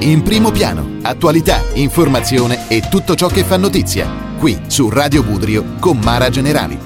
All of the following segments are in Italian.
In primo piano, attualità, informazione e tutto ciò che fa notizia. Qui su Radio Budrio con Mara Generali.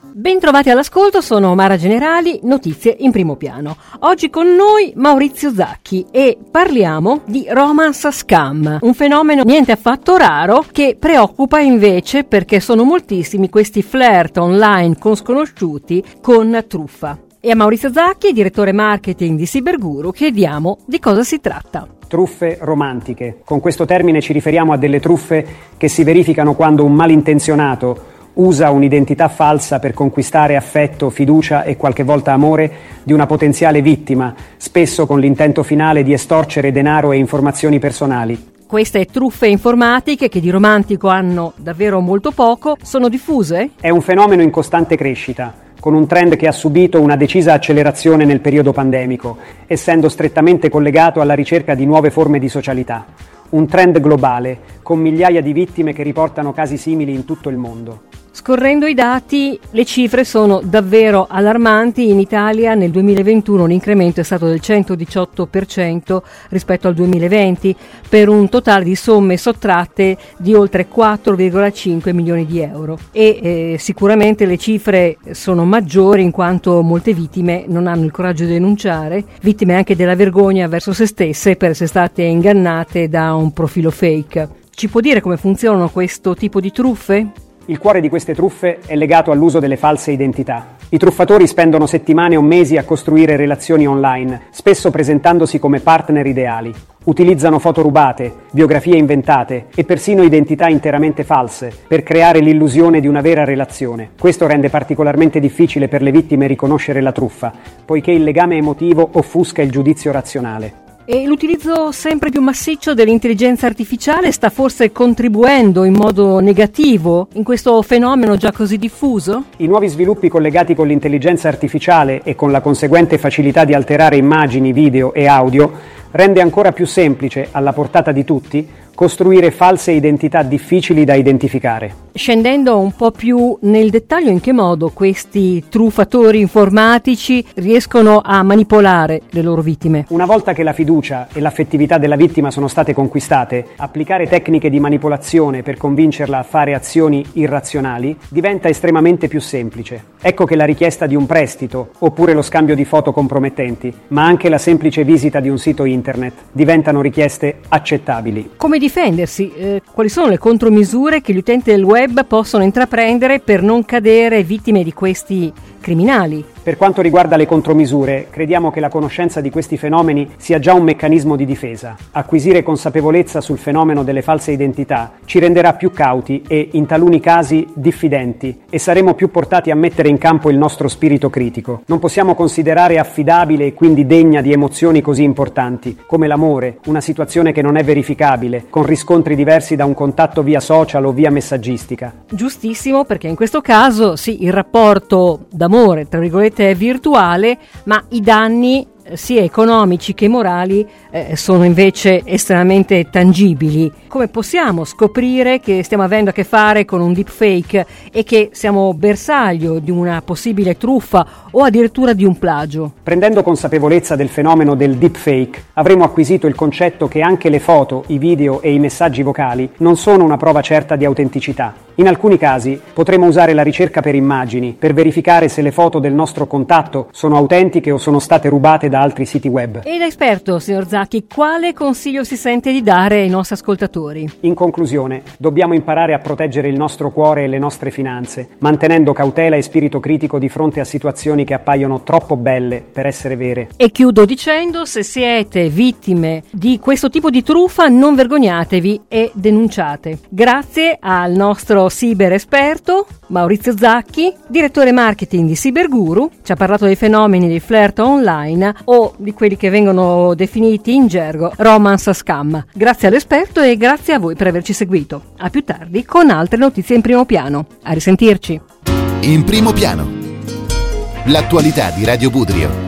Bentrovati all'ascolto, sono Mara Generali, notizie in primo piano. Oggi con noi Maurizio Zacchi e parliamo di romance scam, un fenomeno niente affatto raro che preoccupa invece perché sono moltissimi questi flirt online con sconosciuti con truffa. E a Maurizio Zacchi, direttore marketing di Cyberguru, chiediamo di cosa si tratta truffe romantiche. Con questo termine ci riferiamo a delle truffe che si verificano quando un malintenzionato usa un'identità falsa per conquistare affetto, fiducia e qualche volta amore di una potenziale vittima, spesso con l'intento finale di estorcere denaro e informazioni personali. Queste truffe informatiche, che di romantico hanno davvero molto poco, sono diffuse? È un fenomeno in costante crescita con un trend che ha subito una decisa accelerazione nel periodo pandemico, essendo strettamente collegato alla ricerca di nuove forme di socialità. Un trend globale, con migliaia di vittime che riportano casi simili in tutto il mondo. Scorrendo i dati, le cifre sono davvero allarmanti. In Italia nel 2021 l'incremento è stato del 118% rispetto al 2020, per un totale di somme sottratte di oltre 4,5 milioni di euro. E eh, sicuramente le cifre sono maggiori in quanto molte vittime non hanno il coraggio di denunciare, vittime anche della vergogna verso se stesse per essere state ingannate da un profilo fake. Ci può dire come funzionano questo tipo di truffe? Il cuore di queste truffe è legato all'uso delle false identità. I truffatori spendono settimane o mesi a costruire relazioni online, spesso presentandosi come partner ideali. Utilizzano foto rubate, biografie inventate e persino identità interamente false per creare l'illusione di una vera relazione. Questo rende particolarmente difficile per le vittime riconoscere la truffa, poiché il legame emotivo offusca il giudizio razionale. E l'utilizzo sempre più massiccio dell'intelligenza artificiale sta forse contribuendo in modo negativo in questo fenomeno già così diffuso? I nuovi sviluppi collegati con l'intelligenza artificiale e con la conseguente facilità di alterare immagini, video e audio rende ancora più semplice, alla portata di tutti, costruire false identità difficili da identificare. Scendendo un po' più nel dettaglio, in che modo questi truffatori informatici riescono a manipolare le loro vittime? Una volta che la fiducia e l'affettività della vittima sono state conquistate, applicare tecniche di manipolazione per convincerla a fare azioni irrazionali diventa estremamente più semplice. Ecco che la richiesta di un prestito, oppure lo scambio di foto compromettenti, ma anche la semplice visita di un sito internet diventano richieste accettabili. Come difendersi? Eh, quali sono le contromisure che gli utenti del web possono intraprendere per non cadere vittime di questi criminali? Per quanto riguarda le contromisure, crediamo che la conoscenza di questi fenomeni sia già un meccanismo di difesa. Acquisire consapevolezza sul fenomeno delle false identità ci renderà più cauti e, in taluni casi, diffidenti e saremo più portati a mettere in campo il nostro spirito critico. Non possiamo considerare affidabile e quindi degna di emozioni così importanti, come l'amore, una situazione che non è verificabile, con riscontri diversi da un contatto via social o via messaggistica. Giustissimo, perché in questo caso sì, il rapporto d'amore, tra virgolette, è virtuale, ma i danni sia economici che morali eh, sono invece estremamente tangibili. Come possiamo scoprire che stiamo avendo a che fare con un deepfake e che siamo bersaglio di una possibile truffa o addirittura di un plagio? Prendendo consapevolezza del fenomeno del deepfake, avremo acquisito il concetto che anche le foto, i video e i messaggi vocali non sono una prova certa di autenticità. In alcuni casi potremo usare la ricerca per immagini per verificare se le foto del nostro contatto sono autentiche o sono state rubate da altri siti web. E da esperto, signor Zacchi, quale consiglio si sente di dare ai nostri ascoltatori? In conclusione, dobbiamo imparare a proteggere il nostro cuore e le nostre finanze, mantenendo cautela e spirito critico di fronte a situazioni che appaiono troppo belle per essere vere. E chiudo dicendo, se siete vittime di questo tipo di truffa, non vergognatevi e denunciate. Grazie al nostro cyber esperto Maurizio Zacchi, direttore marketing di Cyberguru, ci ha parlato dei fenomeni di flirt online o di quelli che vengono definiti in gergo romance scam. Grazie all'esperto e grazie a voi per averci seguito. A più tardi con altre notizie in primo piano. A risentirci. In primo piano. L'attualità di Radio Budrio.